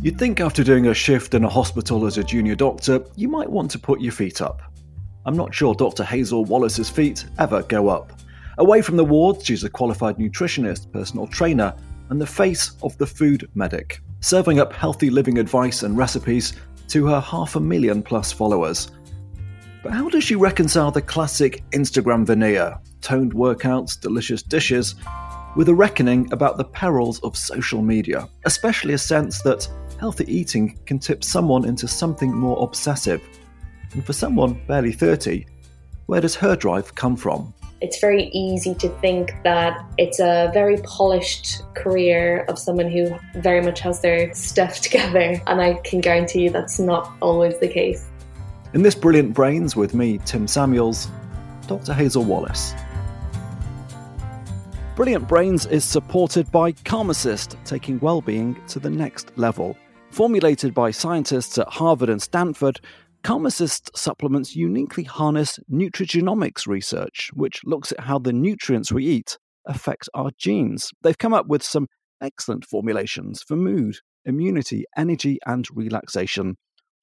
You'd think after doing a shift in a hospital as a junior doctor, you might want to put your feet up. I'm not sure Dr. Hazel Wallace's feet ever go up. Away from the wards, she's a qualified nutritionist, personal trainer, and the face of the food medic, serving up healthy living advice and recipes to her half a million plus followers. But how does she reconcile the classic Instagram veneer, toned workouts, delicious dishes, with a reckoning about the perils of social media, especially a sense that healthy eating can tip someone into something more obsessive? And for someone barely 30, where does her drive come from? It's very easy to think that it's a very polished career of someone who very much has their stuff together, and I can guarantee you that's not always the case. In this Brilliant Brains with me, Tim Samuels, Dr. Hazel Wallace. Brilliant Brains is supported by Karmacist, taking well-being to the next level. Formulated by scientists at Harvard and Stanford, Karmacist supplements uniquely harness nutrigenomics research, which looks at how the nutrients we eat affect our genes. They've come up with some excellent formulations for mood, immunity, energy, and relaxation,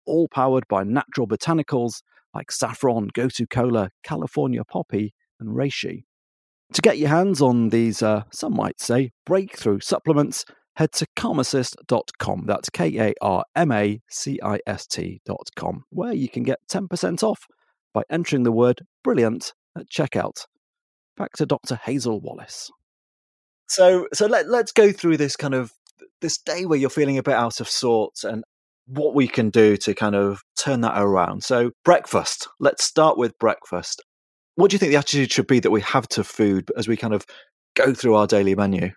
all powered by natural botanicals like saffron, gotu kola, California poppy, and reishi. To get your hands on these, uh, some might say, breakthrough supplements, head to karmacist.com. That's K A R M A C I S T.com, where you can get 10% off by entering the word brilliant at checkout. Back to Dr. Hazel Wallace. So, so let, let's go through this kind of this day where you're feeling a bit out of sorts and what we can do to kind of turn that around. So, breakfast. Let's start with breakfast what do you think the attitude should be that we have to food as we kind of go through our daily menu?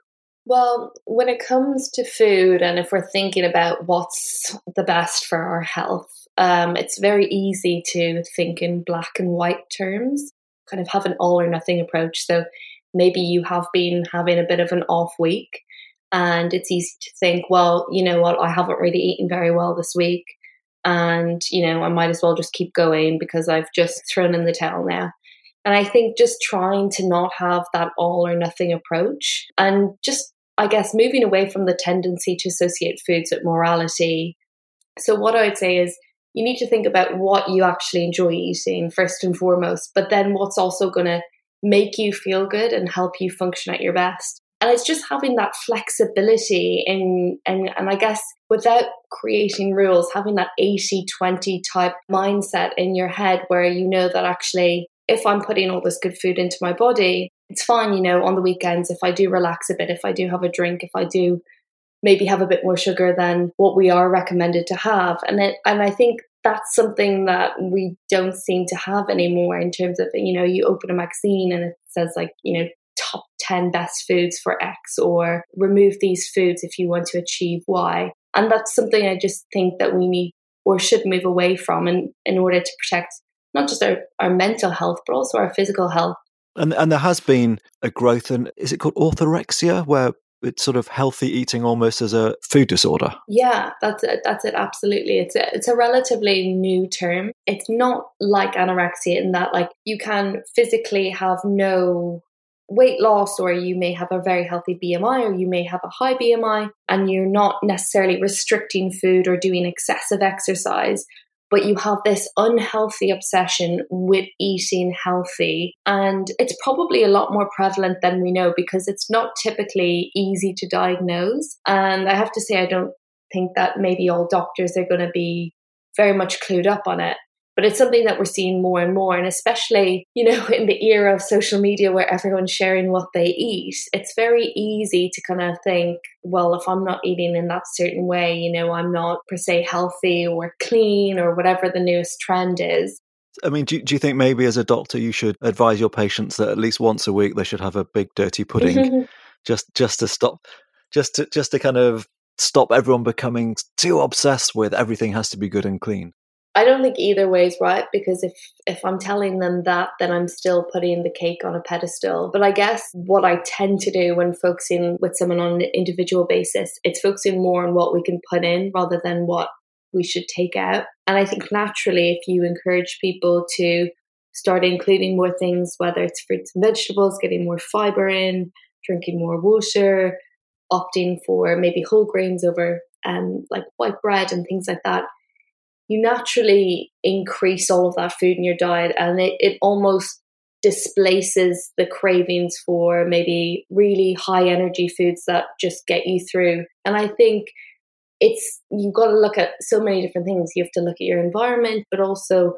Well, when it comes to food, and if we're thinking about what's the best for our health, um, it's very easy to think in black and white terms, kind of have an all or nothing approach. So maybe you have been having a bit of an off week, and it's easy to think, well, you know what, I haven't really eaten very well this week, and you know, I might as well just keep going because I've just thrown in the towel now. And I think just trying to not have that all or nothing approach and just, I guess, moving away from the tendency to associate foods with morality. So, what I would say is you need to think about what you actually enjoy eating first and foremost, but then what's also going to make you feel good and help you function at your best. And it's just having that flexibility in, and, and I guess without creating rules, having that 80 20 type mindset in your head where you know that actually if I'm putting all this good food into my body, it's fine, you know, on the weekends if I do relax a bit, if I do have a drink, if I do maybe have a bit more sugar than what we are recommended to have. And it, and I think that's something that we don't seem to have anymore in terms of, you know, you open a magazine and it says like, you know, top 10 best foods for X or remove these foods if you want to achieve Y. And that's something I just think that we need or should move away from in, in order to protect not just our, our mental health, but also our physical health. And and there has been a growth in is it called orthorexia, where it's sort of healthy eating almost as a food disorder. Yeah, that's it. That's it. Absolutely, it's a, it's a relatively new term. It's not like anorexia in that like you can physically have no weight loss or you may have a very healthy BMI or you may have a high BMI and you're not necessarily restricting food or doing excessive exercise but you have this unhealthy obsession with eating healthy. And it's probably a lot more prevalent than we know because it's not typically easy to diagnose. And I have to say, I don't think that maybe all doctors are going to be very much clued up on it but it's something that we're seeing more and more and especially you know in the era of social media where everyone's sharing what they eat it's very easy to kind of think well if i'm not eating in that certain way you know i'm not per se healthy or clean or whatever the newest trend is I mean, do, do you think maybe as a doctor you should advise your patients that at least once a week they should have a big dirty pudding, just just to stop, just to just to kind of stop everyone becoming too obsessed with everything has to be good and clean? I don't think either way is right because if if I'm telling them that, then I'm still putting the cake on a pedestal. But I guess what I tend to do when focusing with someone on an individual basis, it's focusing more on what we can put in rather than what we should take out. And I think naturally, if you encourage people to start including more things, whether it's fruits and vegetables, getting more fiber in, drinking more water, opting for maybe whole grains over um, like white bread and things like that, you naturally increase all of that food in your diet and it, it almost displaces the cravings for maybe really high energy foods that just get you through. And I think it's you've got to look at so many different things. You have to look at your environment, but also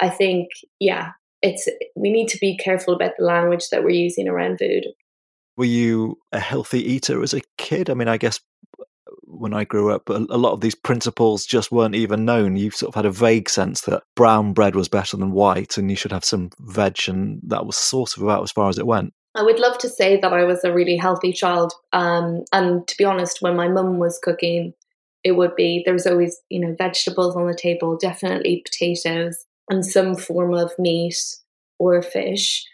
I think, yeah, it's we need to be careful about the language that we're using around food. Were you a healthy eater as a kid? I mean, I guess when I grew up, a, lot of these principles just weren't even known. You sort of had a vague sense that brown bread was better than white, and you should have some veg, and that was sort of about as far as it went. I would love to say that I was a really healthy child, um, and to be honest, when my mum was cooking, it would be there was always you know vegetables on the table, definitely potatoes and some form of meat or fish.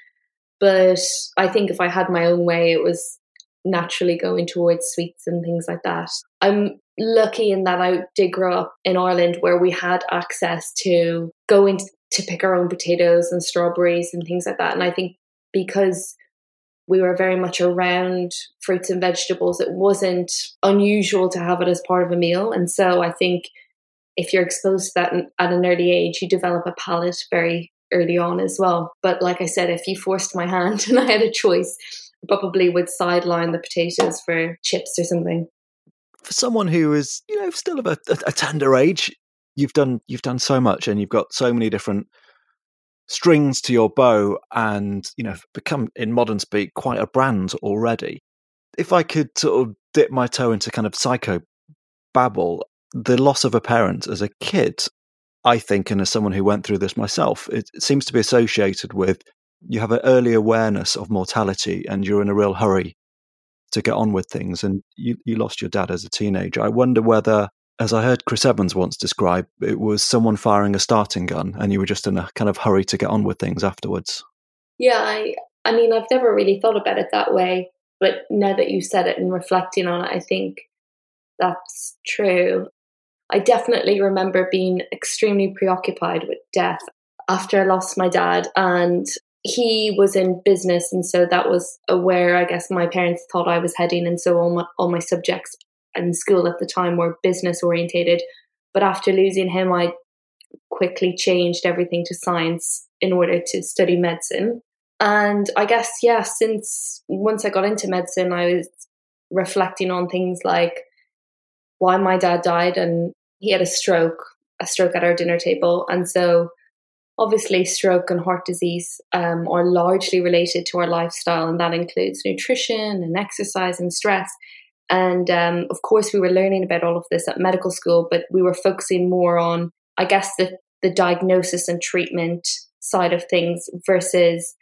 But I think if I had my own way, it was naturally going towards sweets and things like that. I'm lucky in that I did grow up in Ireland where we had access to going to pick our own potatoes and strawberries and things like that. And I think because we were very much around fruits and vegetables, it wasn't unusual to have it as part of a meal. And so I think if you're exposed to that at an early age, you develop a palate very early on as well. But like I said, if you forced my hand and I had a choice, probably would sideline the potatoes for chips or something. For someone who is, you know, still of a, a tender age, you've done you've done so much, and you've got so many different strings to your bow, and you know, become in modern speak quite a brand already. If I could sort of dip my toe into kind of psycho babble, the loss of a parent as a kid, I think, and as someone who went through this myself, it seems to be associated with you have an early awareness of mortality and you're in a real hurry to get on with things. And you, you lost your dad as a teenager. I wonder whether, as I heard Chris Evans once describe, it was someone firing a starting gun and you were just in a kind of hurry to get on with things afterwards. Yeah, I, I mean, I've never really thought about it that way. But now that you said it and reflecting on it, I think that's true. I definitely remember being extremely preoccupied with death after I lost my dad. And he was in business, and so that was where I guess my parents thought I was heading, and so all my all my subjects in school at the time were business orientated. But after losing him, I quickly changed everything to science in order to study medicine. And I guess yeah, since once I got into medicine, I was reflecting on things like why my dad died, and he had a stroke, a stroke at our dinner table, and so Obviously, stroke and heart disease um, are largely related to our lifestyle, and that includes nutrition and exercise and stress. And um, of course, we were learning about all of this at medical school, but we were focusing more on, I guess, the, the diagnosis and treatment side of things versus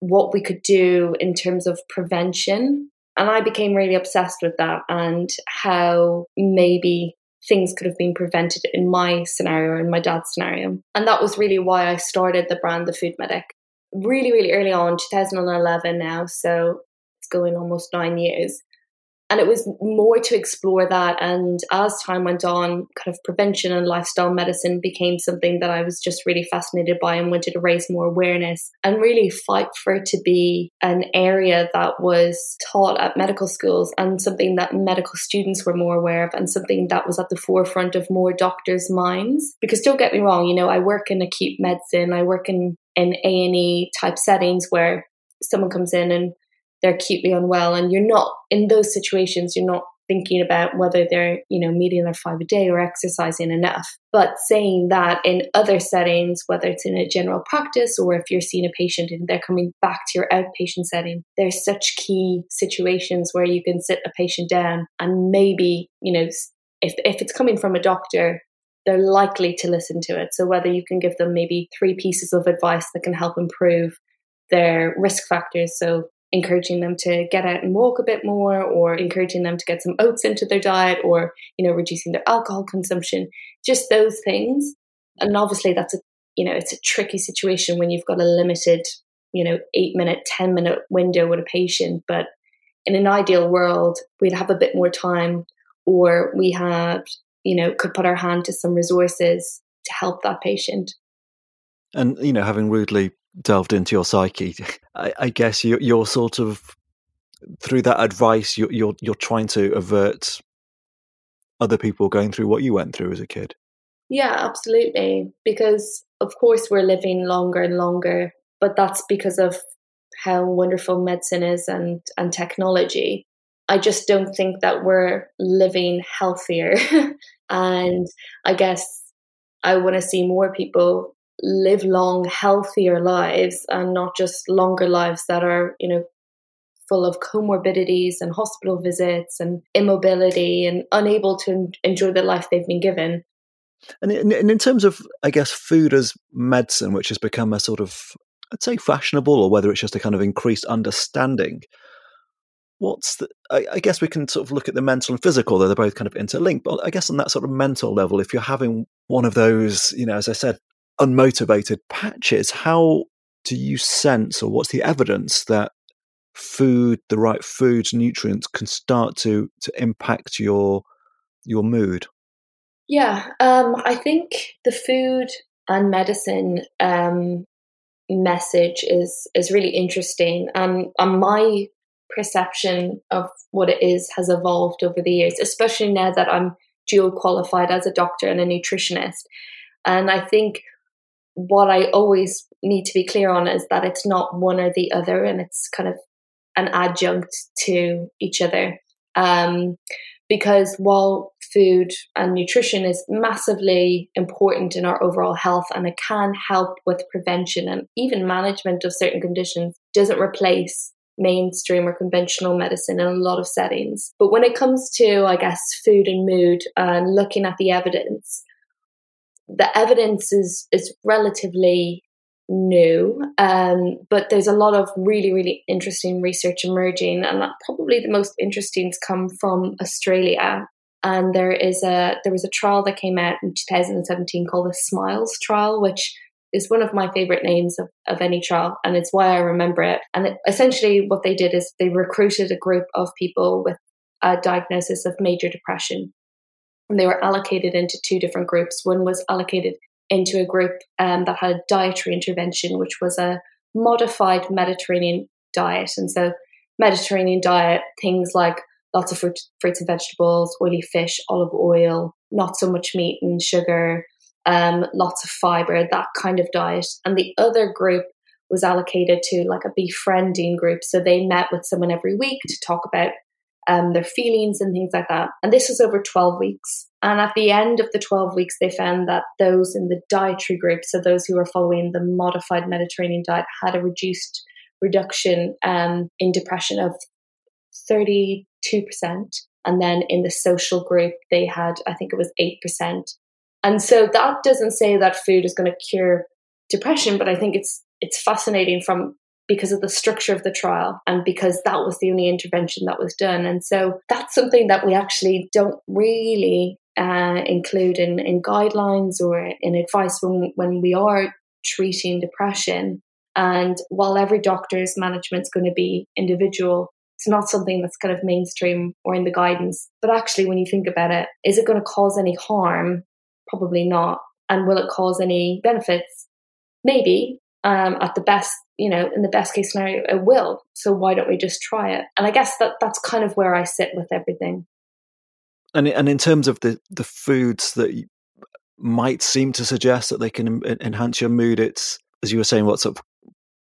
what we could do in terms of prevention. And I became really obsessed with that and how maybe things could have been prevented in my scenario, in my dad's scenario. And that was really why I started the brand, The Food Medic. Really, really early on, 2011 now, so it's going almost nine years and it was more to explore that. And as time went on kind of prevention and lifestyle medicine became something that i was just really fascinated by and wanted to raise more awareness and really fight for it to be an area that was taught at medical schools and something that medical students were more aware of and something that was at the forefront of more doctors minds. Because don't get me wrong you know i work in acute medicine. I work in in a&e type settings where someone comes in and they're acutely unwell and you're not in those situations you're not thinking about whether they're you know meeting their five a day or exercising enough. But saying that in other settings whether it's in a general practice or if you're seeing a patient and they're coming back to your outpatient setting there's such key situations where you can sit a patient down and maybe you know if, if it's coming from a doctor they're likely to listen to it. So whether you can give them maybe three pieces of advice that can help improve their risk factors so encouraging them to get out and walk a bit more or encouraging them to get some oats into their diet or you know reducing their alcohol consumption. Just those things. And obviously that's a you know it's a tricky situation when you've got a limited you know 8 minute 10 minute window with a patient. But in an ideal world we'd have a bit more time or we have you know could put our hand to some resources to help that patient. And you know having rudely delved into your psyche, I, I guess you, you're sort of through that advice, you're, you're you're trying to avert other people going through what you went through as a kid. Yeah, absolutely. Because of course we're living longer and longer, but that's because of how wonderful medicine is and and technology. I just don't think that we're living healthier. and I guess I want to see more people live long, healthier lives and not just longer lives that are, you know, full of comorbidities and hospital visits and immobility and unable to enjoy the life they've been given. And in, terms of, I guess, food as medicine, which has become a sort of, I'd say, fashionable, or whether it's just a kind of increased understanding, what's the, I, I, guess we can sort of look at the mental and physical, though they're both kind of interlinked. But I guess on that sort of mental level, if you're having one of those, you know, as I said, unmotivated patches, how do you sense or what's the evidence that food, the right foods, nutrients can start to to impact your your mood? Yeah, um, I think the food and medicine um, message is is really interesting, and, and my perception of what it is has evolved over the years, especially now that I'm dual qualified as a doctor and a nutritionist. And I think what I always need to be clear on is that it's not one or the other, and it's kind of an adjunct to each other. Um, because while food and nutrition is massively important in our overall health and it can help with prevention and even management of certain conditions, doesn't replace mainstream or conventional medicine in a lot of settings. But when it comes to, I guess, food and mood and looking at the evidence, the evidence is is relatively new, um, but there's a lot of really really interesting research emerging, and probably the most interesting has come from Australia. And there is a there was a trial that came out in 2017 called the Smiles trial, which is one of my favorite names of, of any trial, and it's why I remember it. And it, essentially, what they did is they recruited a group of people with a diagnosis of major depression and they were allocated into two different groups. One was allocated into a group um, that had a dietary intervention, which was a modified Mediterranean diet. And so, Mediterranean diet, things like lots of fruit, fruits and vegetables, oily fish, olive oil, not so much meat and sugar, um, lots of fiber, that kind of diet. And the other group was allocated to like a befriending group. So they met with someone every week to talk about um, their feelings and things like that. And this was over 12 weeks. And at the end of the 12 weeks, they found that those in the dietary group, so those who were following the modified Mediterranean diet, had a reduced reduction um, in depression of 32%. And then in the social group, they had, I think it was 8%. And so that doesn't say that food is going to cure depression, but I think it's it's fascinating from because of the structure of the trial and because that was the only intervention that was done. And so that's something that we actually don't really uh, include in, in guidelines or in advice when, when we are treating depression. And while every doctor's management is going to be individual, it's not something that's kind of mainstream or in the guidance. But actually, when you think about it, is it going to cause any harm? Probably not. And will it cause any benefits? Maybe, um, at the best, you know, in the best case scenario, it will. So why don't we just try it? And I guess that that's kind of where I sit with everything. And and in terms of the the foods that might seem to suggest that they can enhance your mood, it's as you were saying, what's up,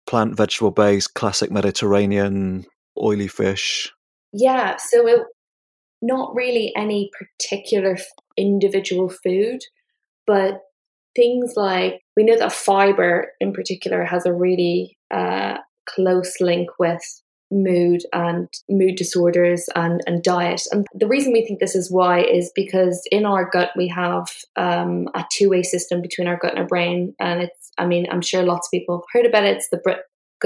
plant vegetable based, classic Mediterranean, oily fish. Yeah, so it, not really any particular individual food, but things like we know that fiber in particular has a really uh, close link with mood and mood disorders and, and diet. And the reason we think this is why is because in our gut we have um, a two way system between our gut and our brain. And it's, I mean, I'm sure lots of people have heard about it. It's the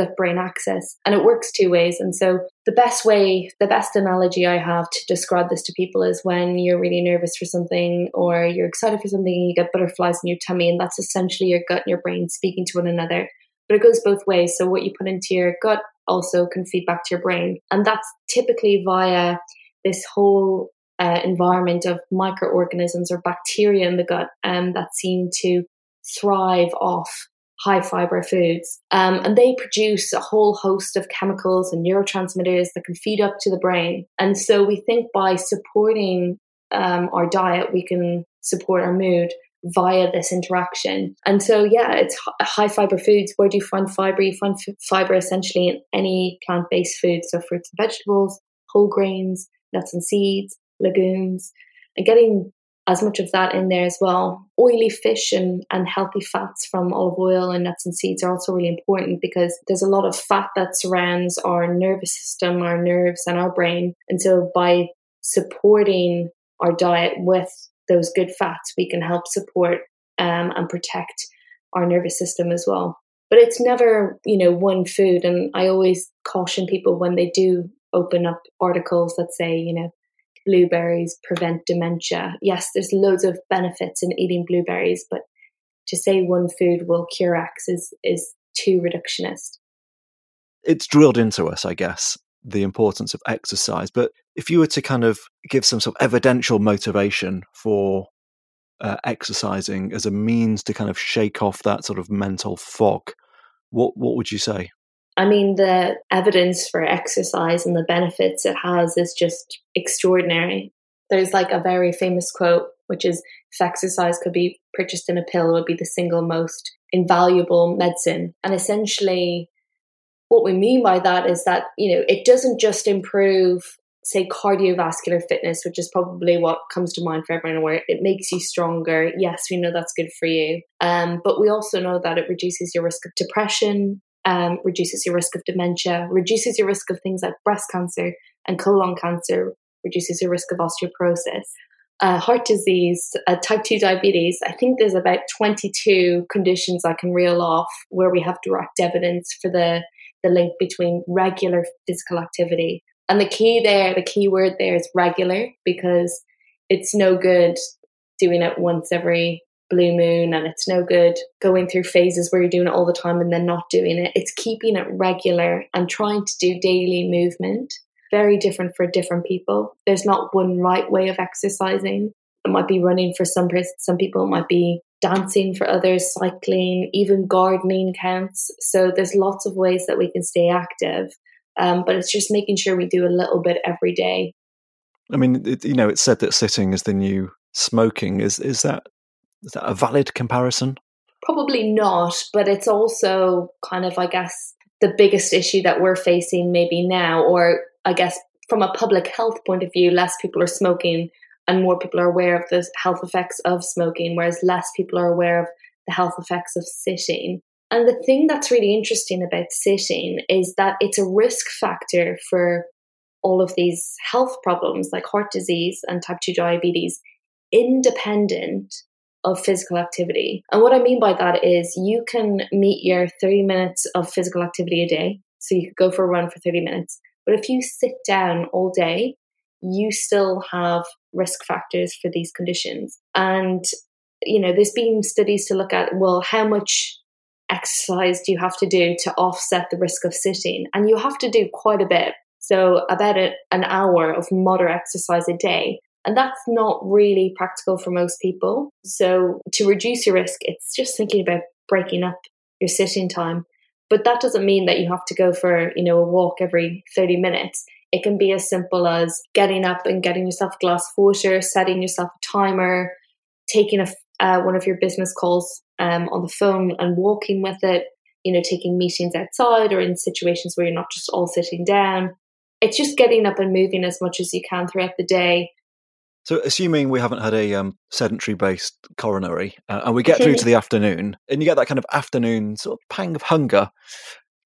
gut brain axis and it works two ways. And so the best way the best analogy i have to describe this to people is when you're really nervous for something or you're excited for something and you get butterflies in your tummy and that's essentially your gut and your brain speaking to one another. But it goes both ways. So what you put into your gut also can feed back to your brain. And that's typically via this whole uh, environment of microorganisms or bacteria in the gut um, that seem to thrive off high fiber foods. Um, and they produce a whole host of chemicals and neurotransmitters that can feed up to the brain. And so we think by supporting um, our diet, we can support our mood via this interaction. And so, yeah, it's high fiber foods. Where do you find fiber? You find fiber essentially in any plant based food, so fruits and vegetables, whole grains, nuts and seeds, legumes, and getting as much of that in there as well. Oily fish and, and healthy fats from olive oil and nuts and seeds are also really important because there's a lot of fat that surrounds our nervous system, our nerves, and our brain. And so by supporting our diet with those good fats, we can help support um, and protect our nervous system as well. But it's never, you know, one food. And I always caution people when they do open up articles that say, you know, blueberries prevent dementia. Yes, there's loads of benefits in eating blueberries, but to say one food will cure X is is too reductionist. It's drilled into us, I guess, the importance of exercise. But if you were to kind of give some sort of evidential motivation for uh, exercising as a means to kind of shake off that sort of mental fog, what what would you say? I mean, the evidence for exercise and the benefits it has is just extraordinary. There's like a very famous quote, which is if exercise could be purchased in a pill, it would be the single most invaluable medicine. And essentially, what we mean by that is that, you know, it doesn't just improve, say, cardiovascular fitness, which is probably what comes to mind for everyone, where it makes you stronger. Yes, we know that's good for you. Um, but we also know that it reduces your risk of depression, um, reduces your risk of dementia, reduces your risk of things like breast cancer and colon cancer, reduces your risk of osteoporosis. Uh, heart disease, uh, type 2 diabetes. I think there's about 22 conditions I can reel off where we have direct evidence for the, the link between regular physical activity. And the key there, the key word there is regular because it's no good doing it once every blue moon and it's no good going through phases where you're doing it all the time and then not doing it. It's keeping it regular and trying to do daily movement. Very different for different people. There's not one right way of exercising. It might be running for some some people, it might be dancing for others, cycling, even gardening counts. So there's lots of ways that we can stay active. Um, but it's just making sure we do a little bit every day. I mean, it, you know, it's said that sitting is the new smoking. Is is that is that a valid comparison? Probably not, but it's also kind of, I guess, the biggest issue that we're facing maybe now, or I guess from a public health point of view, less people are smoking and more people are aware of the health effects of smoking, whereas less people are aware of the health effects of sitting. And the thing that's really interesting about sitting is that it's a risk factor for all of these health problems like heart disease and type 2 diabetes, independent of physical activity. And what I mean by that is you can meet your 30 minutes of physical activity a day. So you could go for a run for 30 minutes. But if you sit down all day, you still have risk factors for these conditions. And, you know, there's been studies to look at, well, how much exercise do you have to do to offset the risk of sitting? And you have to do quite a bit. So, about a, an hour of moderate exercise a day and that's not really practical for most people. So, to reduce your risk, it's just thinking about breaking up your sitting time. But that doesn't mean that you have to go for, you know, a walk every 30 minutes. It can be as simple as getting up and getting yourself a glass of water, setting yourself a timer, taking a, uh, one of your business calls um, on the phone and walking with it, you know, taking meetings outside or in situations where you're not just all sitting down. It's just getting up and moving as much as you can throughout the day so, assuming we haven't had a um, sedentary based coronary uh, and we get through to the afternoon and you get that kind of afternoon sort of pang of hunger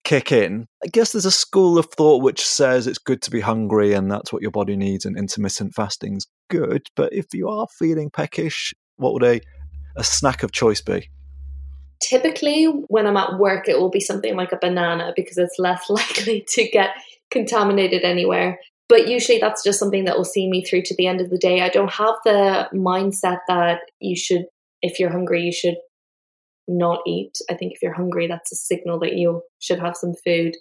kick in, I guess there's a school of thought which says it's good to be hungry and that's what your body needs and intermittent fasting's good. But if you are feeling peckish, what would a, a snack of choice be? Typically, when I'm at work, it will be something like a banana because it's less likely to get contaminated anywhere but usually that's just something that will see me through to the end of the day. I don't have the mindset that you should, if you're hungry, you should not eat. I think if you're hungry, that's a signal that you should have some food.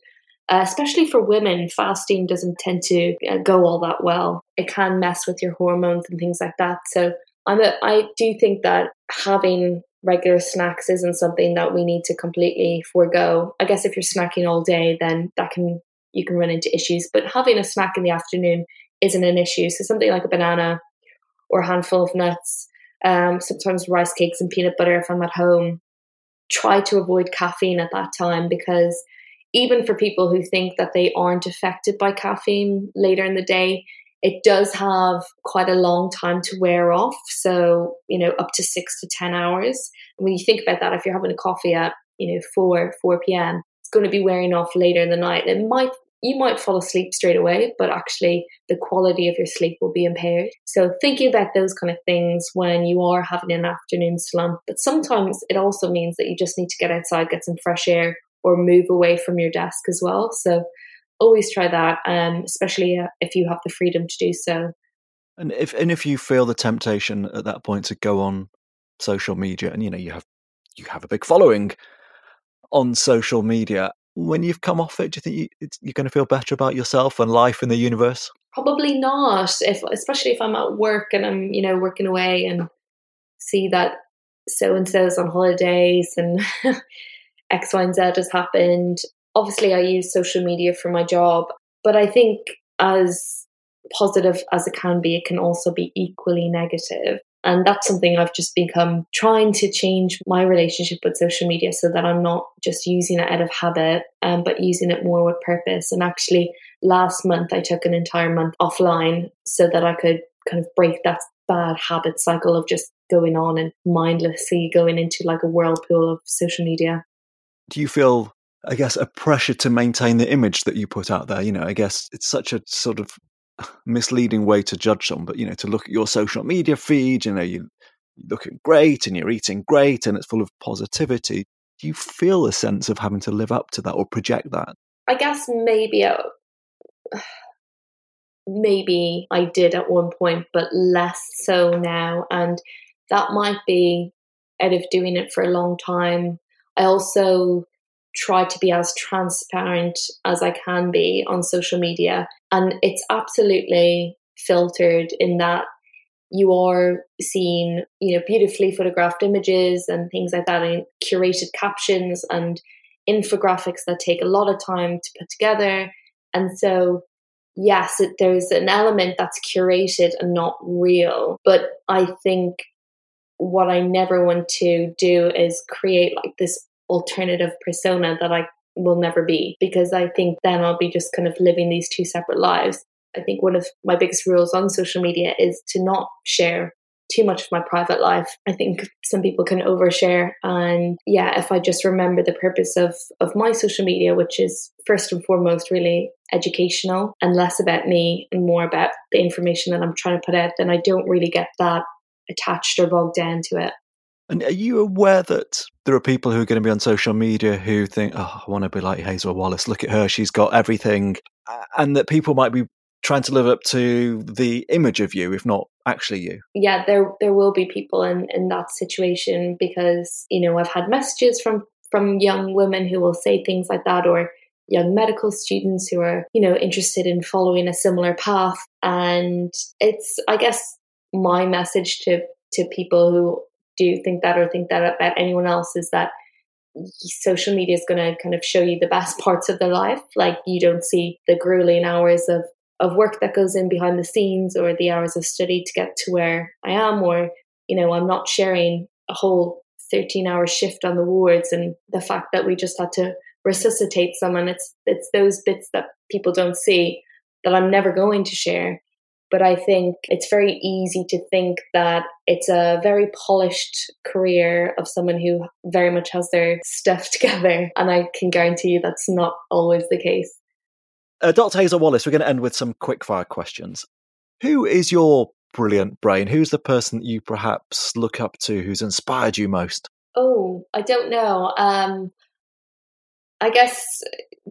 Uh, especially for women, fasting doesn't tend to uh, go all that well. It can mess with your hormones and things like that. So I'm a, I do think that having regular snacks isn't something that we need to completely forego. I guess if you're snacking all day, then that can you can run into issues. But having a snack in the afternoon isn't an issue. So something like a banana or a handful of nuts. Um, sometimes rice cakes and peanut butter if I'm at home. Try to avoid caffeine at that time because even for people who think that they aren't affected by caffeine later in the day, it does have quite a long time to wear off. So, you know, up to six to 10 hours. And when you think about that, if you're having a coffee at, you know, 4, 4 p.m., it's going to be wearing off later in the night. It might, you might fall asleep straight away, but actually the quality of your sleep will be impaired. So thinking about those kind of things when you are having an afternoon slump, but sometimes it also means that you just need to get outside, get some fresh air or move away from your desk as well. So always try that, um, especially uh, if you have the freedom to do so. And if and if you feel the temptation at that point to go on social media, and you know you have you have a big following on social media, when you've come off it, do you think you, you're going to feel better about yourself and life in the universe? Probably not. If especially if I'm at work and I'm you know working away and see that so and so's on holidays and X, Y, and Z has happened obviously I use social media for my job, but I think as positive as it can be, it can also be equally negative. And that's something I've just become trying to change my relationship with social media so that I'm not just using it out of habit, um, but using it more with purpose. And actually, last month I took an entire month offline so that I could kind of break that bad habit cycle of just going on and mindlessly going into like a whirlpool of social media. Do you feel I guess, a pressure to maintain the image that you put out there. You know, I guess it's such a sort of misleading way to judge someone, but you know, to look at your social media feed, you know, you, looking great and you're eating great and it's full of positivity. Do you feel a sense of having to live up to that or project that? I guess maybe, uh, maybe I did at one point, but less so now, and that might be out of doing it for a long time. I also try to be as transparent as I can be on social media. And it's absolutely filtered in that you are seeing, you know, beautifully photographed images and things like that, and curated captions and infographics that take a lot of time to put together. And so, yes, it, there's an element that's curated and not real. But I think what I never want to do is create like this alternative persona that I will never be because I think then I'll be just kind of living these two separate lives. I think one of my biggest rules on social media is to not share too much of my private life. I think some people can overshare and yeah, if I just remember the purpose of of my social media which is first and foremost really educational and less about me and more about the information that I'm trying to put out, then I don't really get that attached or bogged down to it. And are you aware that there are people who are going to be on social media who think, oh, I want to be like Hazel Wallace. Look at her. She's got everything. And that people might be trying to live up to the image of you, if not actually you. Yeah, there there will be people in, in that situation because, you know, I've had messages from from young women who will say things like that or young medical students who are, you know, interested in following a similar path. And it's I guess my message to to people who do you think that or think that about anyone else is that social media is going to kind of show you the best parts of their life. Like you don't see the grueling hours of, of work that goes in behind the scenes or the hours of study to get to where I am, or, you know, I'm not sharing a whole 13 hour shift on the wards and the fact that we just had to resuscitate someone. It's, it's those bits that people don't see that I'm never going to share. But I think it's very easy to think that it's a very polished career of someone who very much has their stuff together. And I can guarantee you that's not always the case. Uh, Dr. Hazel Wallace, we're going to end with some quickfire questions. Who is your brilliant brain? Who's the person that you perhaps look up to who's inspired you most? Oh, I don't know. Um, I guess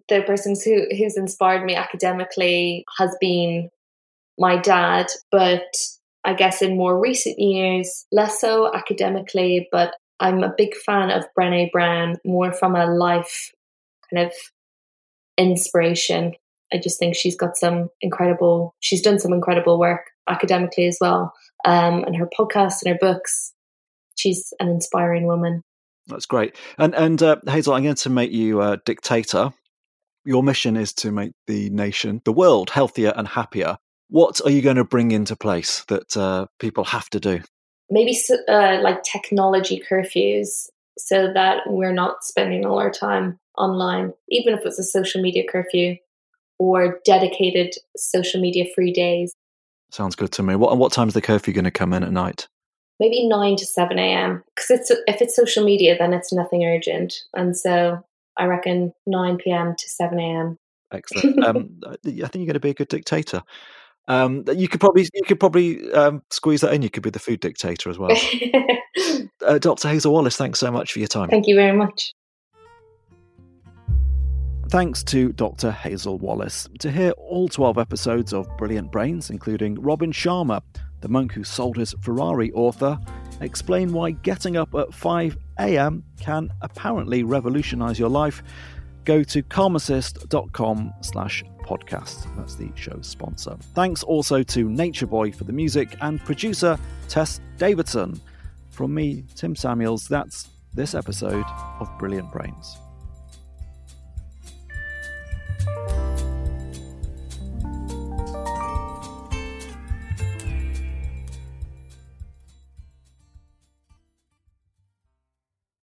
the person who, who's inspired me academically has been my dad, but I guess in more recent years, less so academically, but I'm a big fan of Brene Brown, more from a life kind of inspiration. I just think she's got some incredible, she's done some incredible work academically as well. Um, and her podcasts and her books, she's an inspiring woman. That's great. And and uh, Hazel, I'm going to make you a dictator. Your mission is to make the nation, the world, healthier and happier What are you going to bring into place that uh, people have to do? Maybe uh, like technology curfews so that we're not spending all our time online, even if it's a social media curfew or dedicated social media free days. Sounds good to me. What what time's the curfew going to come in at night? Maybe nine to seven a.m. Because it's if it's social media, then it's nothing urgent, and so I reckon nine p.m. to seven a.m. Excellent. um, I think you're going to be a good dictator. Um, you could probably you could probably um, squeeze that in. You could be the food dictator as well. uh, Dr. Hazel Wallace, thanks so much for your time. Thank you very much. Thanks to Dr. Hazel Wallace. To hear all 12 episodes of Brilliant Brains, including Robin Sharma, the monk who sold his Ferrari author, explain why getting up at 5 a.m. can apparently revolutionize your life, go to karmacist.com slash podcast. That's the show's sponsor. Thanks also to Nature Boy for the music and producer Tess Davidson. From me, Tim Samuels, that's this episode of Brilliant Brains.